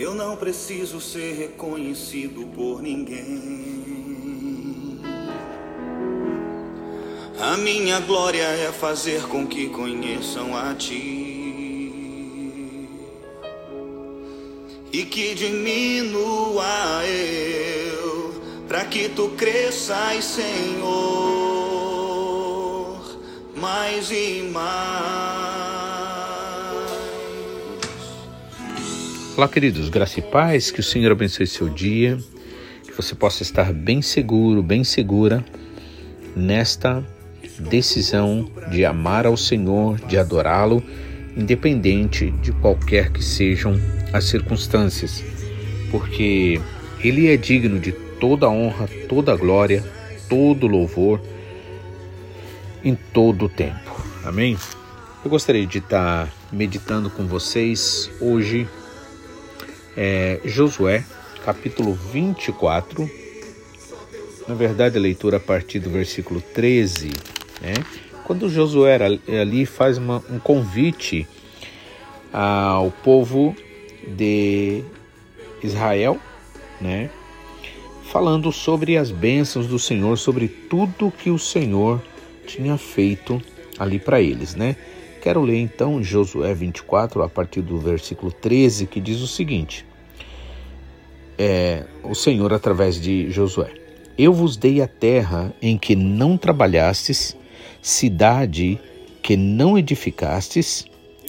Eu não preciso ser reconhecido por ninguém. A minha glória é fazer com que conheçam a ti e que diminua eu, para que tu cresças, Senhor, mais e mais. Olá, queridos, graça e paz, que o Senhor abençoe seu dia, que você possa estar bem seguro, bem segura nesta decisão de amar ao Senhor, de adorá-lo, independente de qualquer que sejam as circunstâncias, porque Ele é digno de toda honra, toda glória, todo louvor em todo o tempo. Amém? Eu gostaria de estar meditando com vocês hoje é, Josué, capítulo 24. Na verdade, a leitura a partir do versículo 13, né? Quando Josué ali faz uma, um convite ao povo de Israel, né? Falando sobre as bênçãos do Senhor, sobre tudo que o Senhor tinha feito ali para eles, né? Quero ler então Josué 24, a partir do versículo 13, que diz o seguinte: é, o Senhor através de Josué: Eu vos dei a terra em que não trabalhastes, cidade que não edificastes,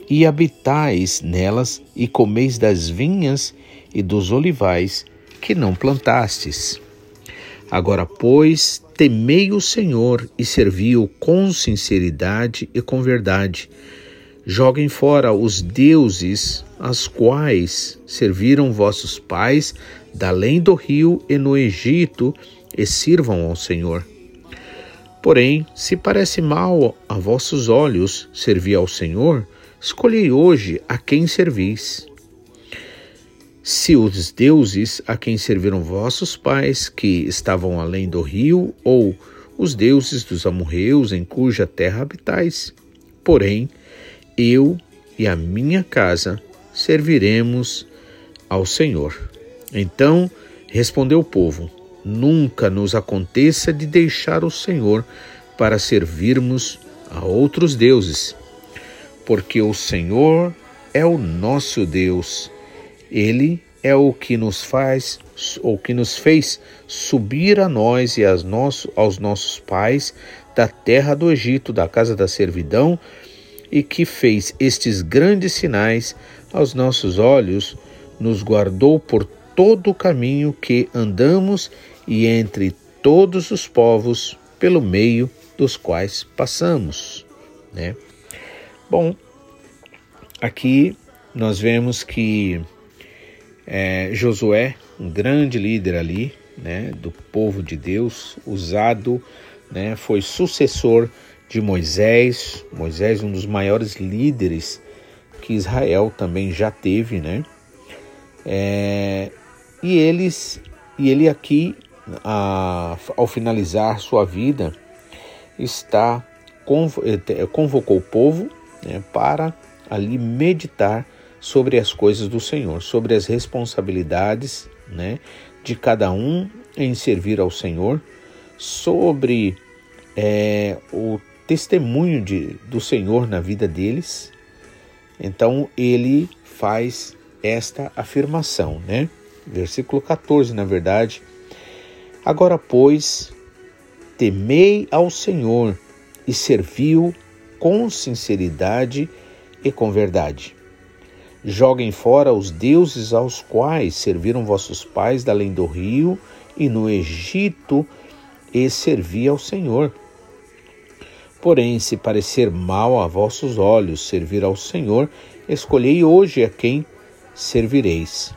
e habitais nelas, e comeis das vinhas e dos olivais que não plantastes. Agora, pois, temei o Senhor e servi-o com sinceridade e com verdade. Joguem fora os deuses, as quais serviram vossos pais da além do rio e no Egito, e sirvam ao Senhor. Porém, se parece mal a vossos olhos servir ao Senhor, escolhei hoje a quem servis. Se os deuses a quem serviram vossos pais, que estavam além do rio, ou os deuses dos amorreus em cuja terra habitais. Porém, eu e a minha casa serviremos ao Senhor. Então respondeu o povo: Nunca nos aconteça de deixar o Senhor para servirmos a outros deuses, porque o Senhor é o nosso Deus. Ele é o que nos faz, ou que nos fez subir a nós e aos nossos pais da terra do Egito, da casa da servidão, e que fez estes grandes sinais aos nossos olhos, nos guardou por todo o caminho que andamos e entre todos os povos pelo meio dos quais passamos, né? Bom, aqui nós vemos que é, Josué, um grande líder ali, né, do povo de Deus, usado, né, foi sucessor de Moisés, Moisés um dos maiores líderes que Israel também já teve, né? É, e eles e ele aqui, a, ao finalizar sua vida, está eh, convocou o povo né, para ali meditar sobre as coisas do Senhor, sobre as responsabilidades né, de cada um em servir ao Senhor, sobre é, o testemunho de, do Senhor na vida deles. Então ele faz esta afirmação, né? Versículo 14, na verdade. Agora, pois, temei ao Senhor e serviu com sinceridade e com verdade. Joguem fora os deuses aos quais serviram vossos pais da além do rio e no Egito e servi ao Senhor. Porém, se parecer mal a vossos olhos servir ao Senhor, escolhei hoje a quem servireis.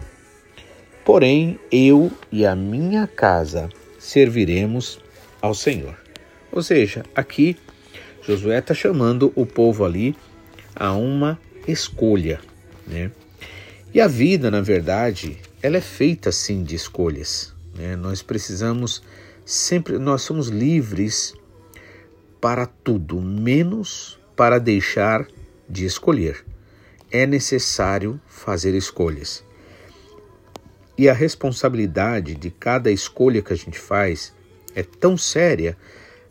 Porém, eu e a minha casa serviremos ao Senhor. Ou seja, aqui Josué está chamando o povo ali a uma escolha, né? E a vida, na verdade, ela é feita sim de escolhas. Né? Nós precisamos sempre, nós somos livres para tudo, menos para deixar de escolher. É necessário fazer escolhas. E a responsabilidade de cada escolha que a gente faz é tão séria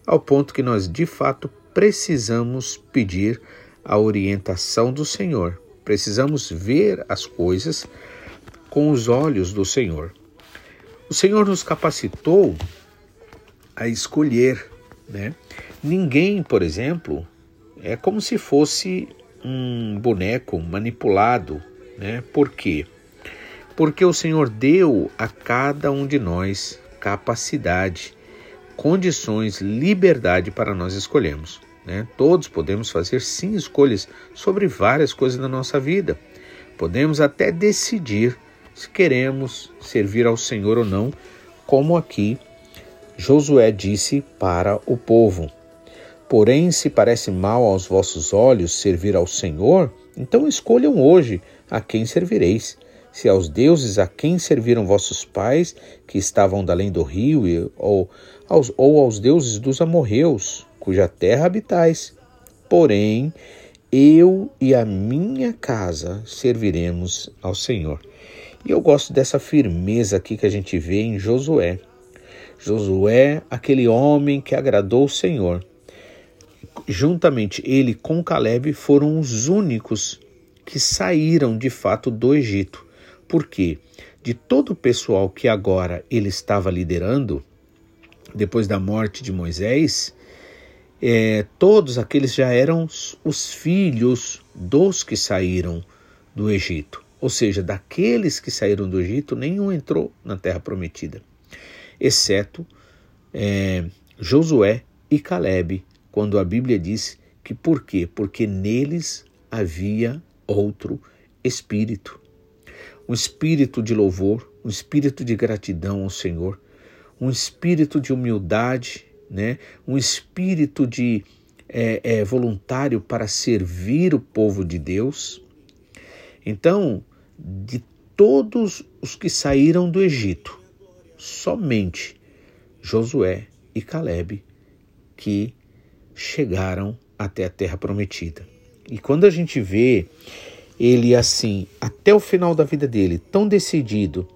ao ponto que nós de fato precisamos pedir a orientação do Senhor. Precisamos ver as coisas com os olhos do Senhor. O Senhor nos capacitou a escolher, né? Ninguém, por exemplo, é como se fosse um boneco manipulado, né? Por quê? Porque o Senhor deu a cada um de nós capacidade, condições, liberdade para nós escolhermos. Né? Todos podemos fazer sim escolhas sobre várias coisas da nossa vida. Podemos até decidir se queremos servir ao Senhor ou não, como aqui Josué disse para o povo. Porém, se parece mal aos vossos olhos servir ao Senhor, então escolham hoje a quem servireis. Se aos deuses a quem serviram vossos pais, que estavam da além do rio, ou aos, ou aos deuses dos amorreus, cuja terra habitais. Porém, eu e a minha casa serviremos ao Senhor. E eu gosto dessa firmeza aqui que a gente vê em Josué. Josué, aquele homem que agradou o Senhor. Juntamente ele com Caleb foram os únicos que saíram de fato do Egito. Por quê? De todo o pessoal que agora ele estava liderando, depois da morte de Moisés, é, todos aqueles já eram os filhos dos que saíram do Egito. Ou seja, daqueles que saíram do Egito, nenhum entrou na terra prometida, exceto é, Josué e Caleb, quando a Bíblia diz que por quê? Porque neles havia outro espírito. Um espírito de louvor, um espírito de gratidão ao Senhor, um espírito de humildade, né? um espírito de é, é, voluntário para servir o povo de Deus. Então, de todos os que saíram do Egito, somente Josué e Caleb que chegaram até a terra prometida. E quando a gente vê ele assim, até o final da vida dele, tão decidido,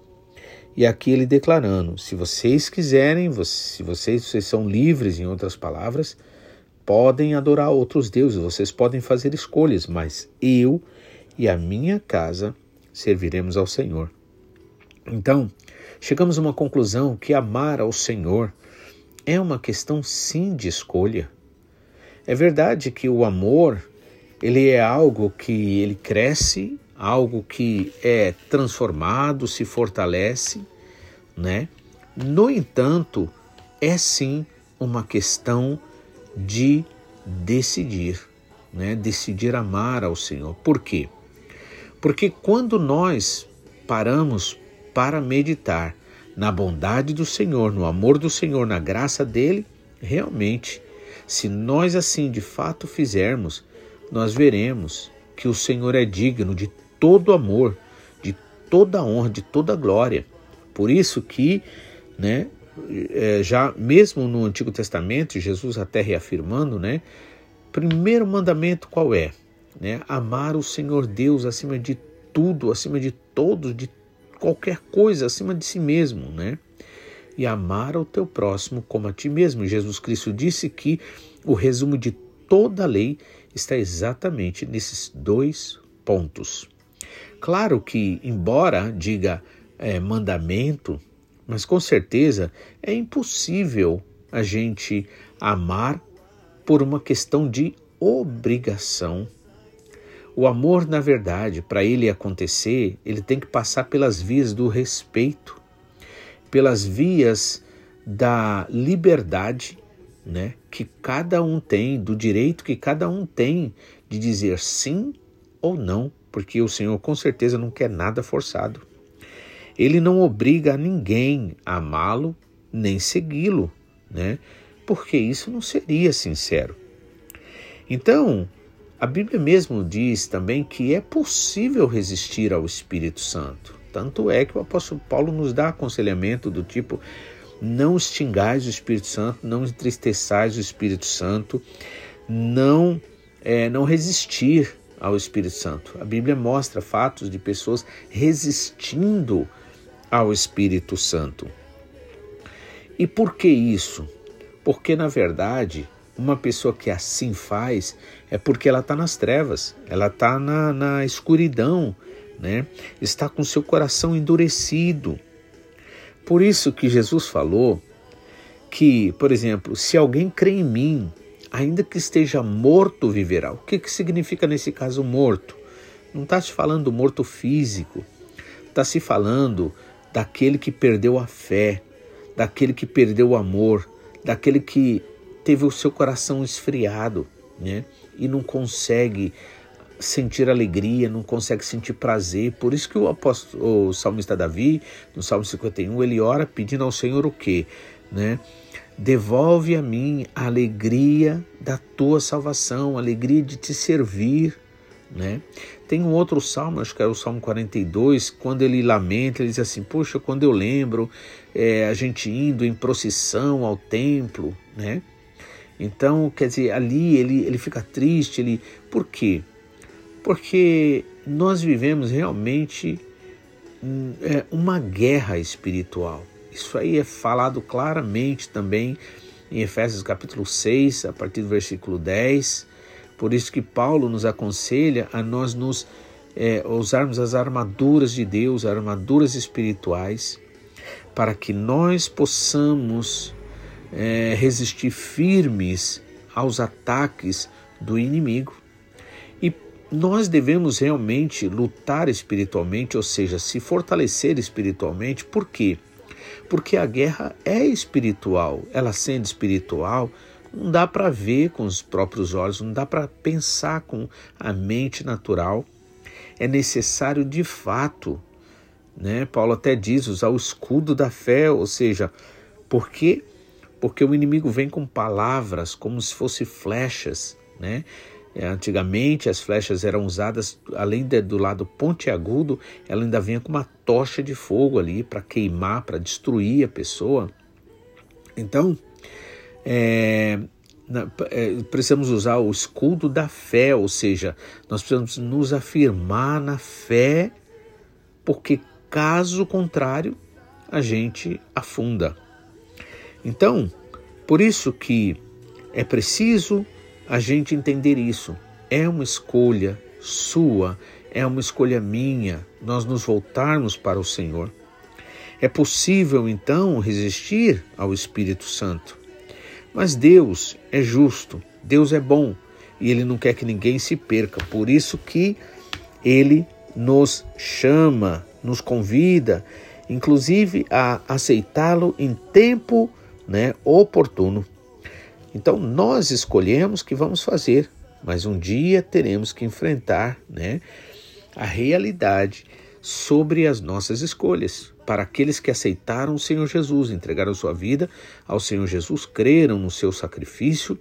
e aqui ele declarando: se vocês quiserem, se vocês, vocês são livres, em outras palavras, podem adorar outros deuses, vocês podem fazer escolhas, mas eu e a minha casa serviremos ao Senhor. Então, chegamos a uma conclusão que amar ao Senhor é uma questão sim de escolha. É verdade que o amor, ele é algo que ele cresce, algo que é transformado, se fortalece, né? No entanto, é sim uma questão de decidir, né? Decidir amar ao Senhor. Por quê? Porque quando nós paramos para meditar na bondade do Senhor, no amor do Senhor, na graça dele, realmente, se nós assim de fato fizermos, nós veremos que o Senhor é digno de todo amor, de toda honra, de toda glória. Por isso que, né, é, já mesmo no Antigo Testamento, Jesus até reafirmando, né, primeiro mandamento qual é? né? Amar o Senhor Deus acima de tudo, acima de todos, de qualquer coisa, acima de si mesmo, né? E amar o teu próximo como a ti mesmo. Jesus Cristo disse que o resumo de toda a lei está exatamente nesses dois pontos. Claro que, embora diga é, mandamento, mas com certeza é impossível a gente amar por uma questão de obrigação o amor, na verdade, para ele acontecer, ele tem que passar pelas vias do respeito, pelas vias da liberdade, né, que cada um tem, do direito que cada um tem de dizer sim ou não, porque o Senhor com certeza não quer nada forçado. Ele não obriga a ninguém a amá-lo nem segui-lo, né? Porque isso não seria sincero. Então, a Bíblia mesmo diz também que é possível resistir ao Espírito Santo. Tanto é que o apóstolo Paulo nos dá aconselhamento do tipo: não extingais o Espírito Santo, não entristeçais o Espírito Santo, não, é, não resistir ao Espírito Santo. A Bíblia mostra fatos de pessoas resistindo ao Espírito Santo. E por que isso? Porque, na verdade, uma pessoa que assim faz é porque ela está nas trevas, ela está na, na escuridão, né? está com seu coração endurecido. Por isso que Jesus falou que, por exemplo, se alguém crê em mim, ainda que esteja morto, viverá. O que, que significa nesse caso morto? Não está se falando morto físico, está se falando daquele que perdeu a fé, daquele que perdeu o amor, daquele que teve o seu coração esfriado, né? E não consegue sentir alegria, não consegue sentir prazer. Por isso que o apóstolo, o salmista Davi, no Salmo 51, ele ora pedindo ao Senhor o quê, né? Devolve a mim a alegria da tua salvação, a alegria de te servir, né? Tem um outro salmo, acho que é o Salmo 42, quando ele lamenta, ele diz assim: Poxa, quando eu lembro é, a gente indo em procissão ao templo, né? Então, quer dizer, ali ele, ele fica triste, ele. Por quê? Porque nós vivemos realmente é, uma guerra espiritual. Isso aí é falado claramente também em Efésios capítulo 6, a partir do versículo 10. Por isso que Paulo nos aconselha a nós nos é, usarmos as armaduras de Deus, armaduras espirituais, para que nós possamos é, resistir firmes aos ataques do inimigo. Nós devemos realmente lutar espiritualmente, ou seja, se fortalecer espiritualmente, por quê? Porque a guerra é espiritual. Ela sendo espiritual, não dá para ver com os próprios olhos, não dá para pensar com a mente natural. É necessário de fato, né? Paulo até diz usar o escudo da fé, ou seja, porque porque o inimigo vem com palavras como se fossem flechas, né? É, antigamente as flechas eram usadas, além de, do lado pontiagudo, ela ainda vinha com uma tocha de fogo ali para queimar, para destruir a pessoa. Então, é, na, é, precisamos usar o escudo da fé, ou seja, nós precisamos nos afirmar na fé, porque caso contrário, a gente afunda. Então, por isso que é preciso a gente entender isso. É uma escolha sua, é uma escolha minha, nós nos voltarmos para o Senhor. É possível então resistir ao Espírito Santo. Mas Deus é justo, Deus é bom e Ele não quer que ninguém se perca. Por isso que Ele nos chama, nos convida, inclusive a aceitá-lo em tempo né, oportuno. Então nós escolhemos que vamos fazer, mas um dia teremos que enfrentar né, a realidade sobre as nossas escolhas. Para aqueles que aceitaram o Senhor Jesus, entregaram sua vida ao Senhor Jesus, creram no seu sacrifício,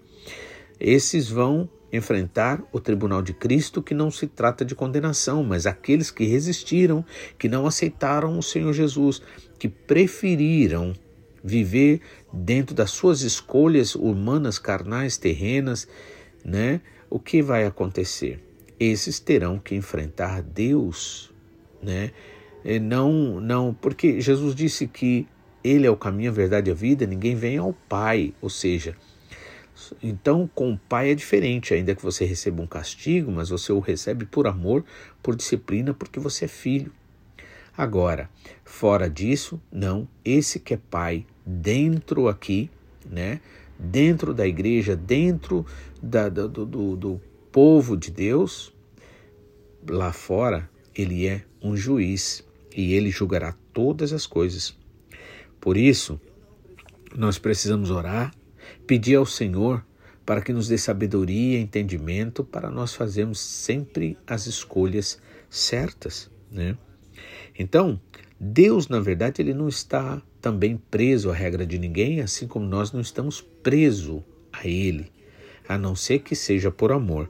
esses vão enfrentar o tribunal de Cristo, que não se trata de condenação, mas aqueles que resistiram, que não aceitaram o Senhor Jesus, que preferiram viver dentro das suas escolhas humanas, carnais, terrenas, né? O que vai acontecer? Esses terão que enfrentar Deus né? E não, não, porque Jesus disse que ele é o caminho, a verdade e a vida, ninguém vem ao Pai, ou seja, então com o Pai é diferente, ainda que você receba um castigo, mas você o recebe por amor, por disciplina, porque você é filho. Agora, fora disso, não, esse que é Pai, dentro aqui, né? Dentro da igreja, dentro da, do, do, do povo de Deus, lá fora, ele é um juiz e ele julgará todas as coisas. Por isso, nós precisamos orar, pedir ao Senhor para que nos dê sabedoria e entendimento para nós fazermos sempre as escolhas certas, né? Então, Deus, na verdade, ele não está também preso à regra de ninguém, assim como nós não estamos presos a ele, a não ser que seja por amor.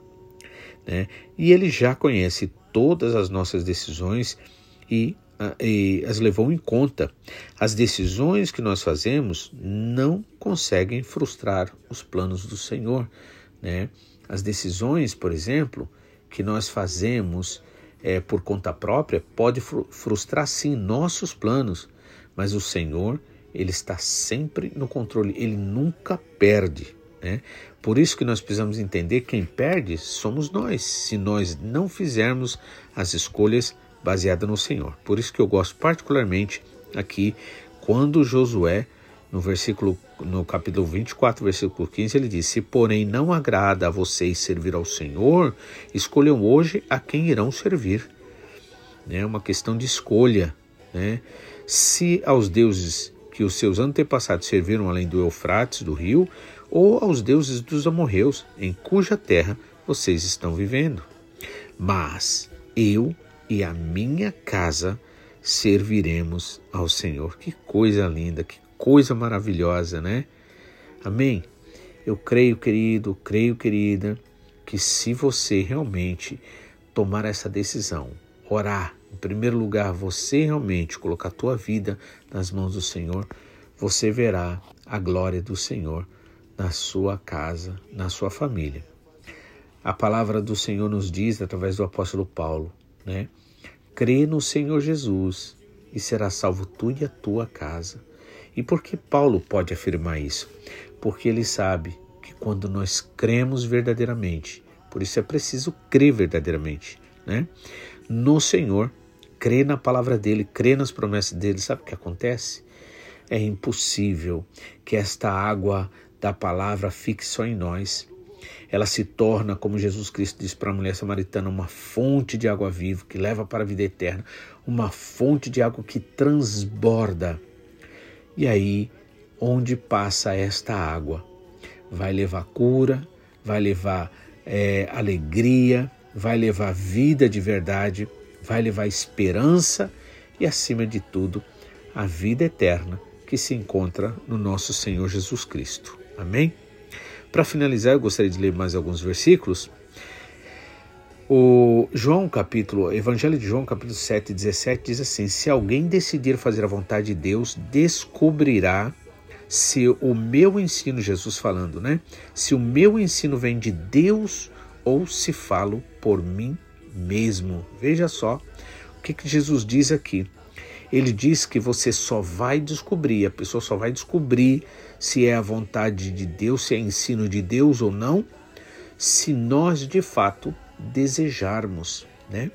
Né? E ele já conhece todas as nossas decisões e, e as levou em conta. As decisões que nós fazemos não conseguem frustrar os planos do Senhor. Né? As decisões, por exemplo, que nós fazemos é, por conta própria pode frustrar sim nossos planos, mas o Senhor ele está sempre no controle, ele nunca perde. Né? Por isso que nós precisamos entender quem perde somos nós, se nós não fizermos as escolhas baseadas no Senhor. Por isso que eu gosto particularmente aqui quando Josué no versículo no capítulo 24, versículo 15, ele diz: Se porém não agrada a vocês servir ao Senhor, escolham hoje a quem irão servir. É uma questão de escolha. Né? Se aos deuses que os seus antepassados serviram além do Eufrates, do rio, ou aos deuses dos amorreus, em cuja terra vocês estão vivendo. Mas eu e a minha casa serviremos ao Senhor. Que coisa linda, que coisa maravilhosa, né? Amém? Eu creio, querido, creio, querida, que se você realmente tomar essa decisão, orar, em primeiro lugar, você realmente colocar a tua vida nas mãos do Senhor, você verá a glória do Senhor na sua casa, na sua família. A palavra do Senhor nos diz através do apóstolo Paulo, né? Crê no Senhor Jesus e será salvo tu e a tua casa. E por que Paulo pode afirmar isso? Porque ele sabe que quando nós cremos verdadeiramente, por isso é preciso crer verdadeiramente, né? No Senhor, crê na palavra dele, crê nas promessas dele. Sabe o que acontece? É impossível que esta água da palavra fique só em nós. Ela se torna, como Jesus Cristo disse para a mulher samaritana, uma fonte de água viva que leva para a vida eterna, uma fonte de água que transborda. E aí, onde passa esta água? Vai levar cura, vai levar é, alegria, vai levar vida de verdade, vai levar esperança e, acima de tudo, a vida eterna que se encontra no nosso Senhor Jesus Cristo. Amém? Para finalizar, eu gostaria de ler mais alguns versículos. O João capítulo, Evangelho de João capítulo 7, 17 diz assim: Se alguém decidir fazer a vontade de Deus, descobrirá se o meu ensino, Jesus falando, né? Se o meu ensino vem de Deus ou se falo por mim mesmo. Veja só o que, que Jesus diz aqui. Ele diz que você só vai descobrir, a pessoa só vai descobrir se é a vontade de Deus, se é ensino de Deus ou não, se nós de fato desejarmos, né?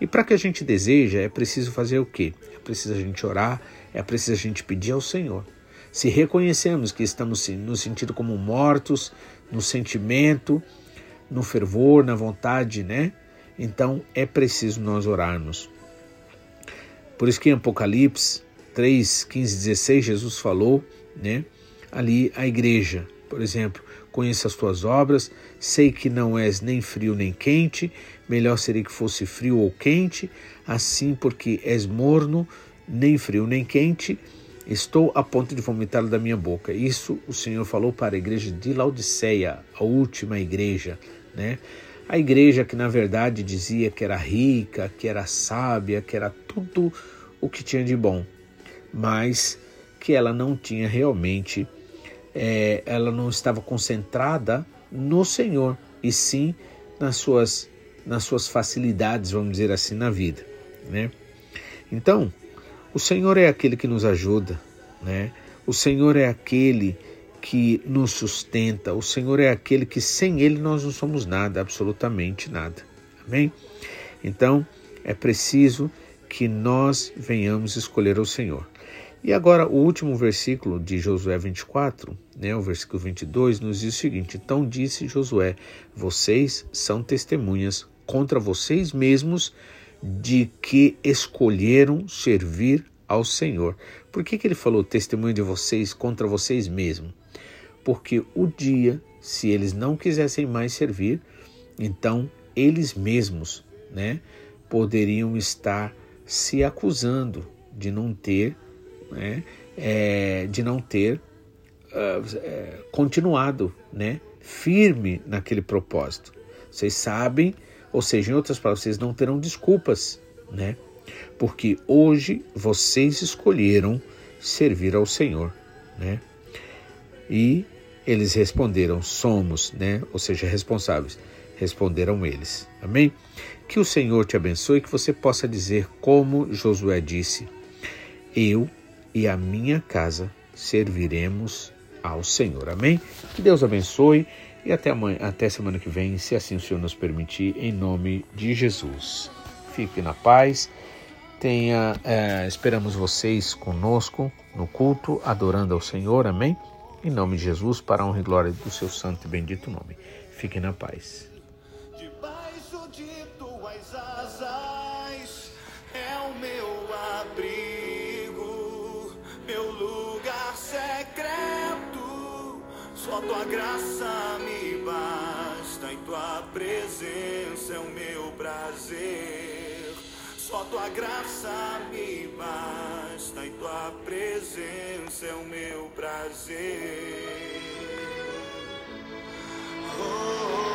E para que a gente deseja, é preciso fazer o quê? É preciso a gente orar, é preciso a gente pedir ao Senhor. Se reconhecemos que estamos nos sentindo como mortos, no sentimento, no fervor, na vontade, né? Então é preciso nós orarmos. Por isso que em Apocalipse 3, 15, 16, Jesus falou, né? Ali a igreja, por exemplo, conheço as tuas obras, sei que não és nem frio nem quente, melhor seria que fosse frio ou quente, assim porque és morno, nem frio nem quente, estou a ponto de vomitar da minha boca. Isso o Senhor falou para a igreja de Laodiceia, a última igreja, né? A igreja que na verdade dizia que era rica, que era sábia, que era tudo o que tinha de bom, mas que ela não tinha realmente é, ela não estava concentrada no Senhor, e sim nas suas, nas suas facilidades, vamos dizer assim, na vida. Né? Então, o Senhor é aquele que nos ajuda, né? o Senhor é aquele que nos sustenta, o Senhor é aquele que sem Ele nós não somos nada, absolutamente nada. Amém? Então, é preciso que nós venhamos escolher o Senhor. E agora o último versículo de Josué 24, né, o versículo 22, nos diz o seguinte: Então disse Josué: Vocês são testemunhas contra vocês mesmos de que escolheram servir ao Senhor. Por que, que ele falou testemunho de vocês contra vocês mesmos? Porque o dia, se eles não quisessem mais servir, então eles mesmos né, poderiam estar se acusando de não ter né, é, de não ter uh, continuado né, firme naquele propósito. Vocês sabem, ou seja, em outras palavras, vocês não terão desculpas, né? Porque hoje vocês escolheram servir ao Senhor, né? E eles responderam: somos, né? Ou seja, responsáveis. Responderam eles. Amém? Que o Senhor te abençoe e que você possa dizer como Josué disse: Eu e a minha casa serviremos ao Senhor. Amém? Que Deus abençoe e até amanhã, até semana que vem, se assim o Senhor nos permitir, em nome de Jesus. Fique na paz. Tenha, é, esperamos vocês conosco no culto, adorando ao Senhor. Amém? Em nome de Jesus, para a honra e glória do seu santo e bendito nome. Fiquem na paz. Debaixo de tuas asas Só tua graça me basta e tua presença é o meu prazer. Só tua graça me basta e tua presença é o meu prazer. Oh, oh. oh.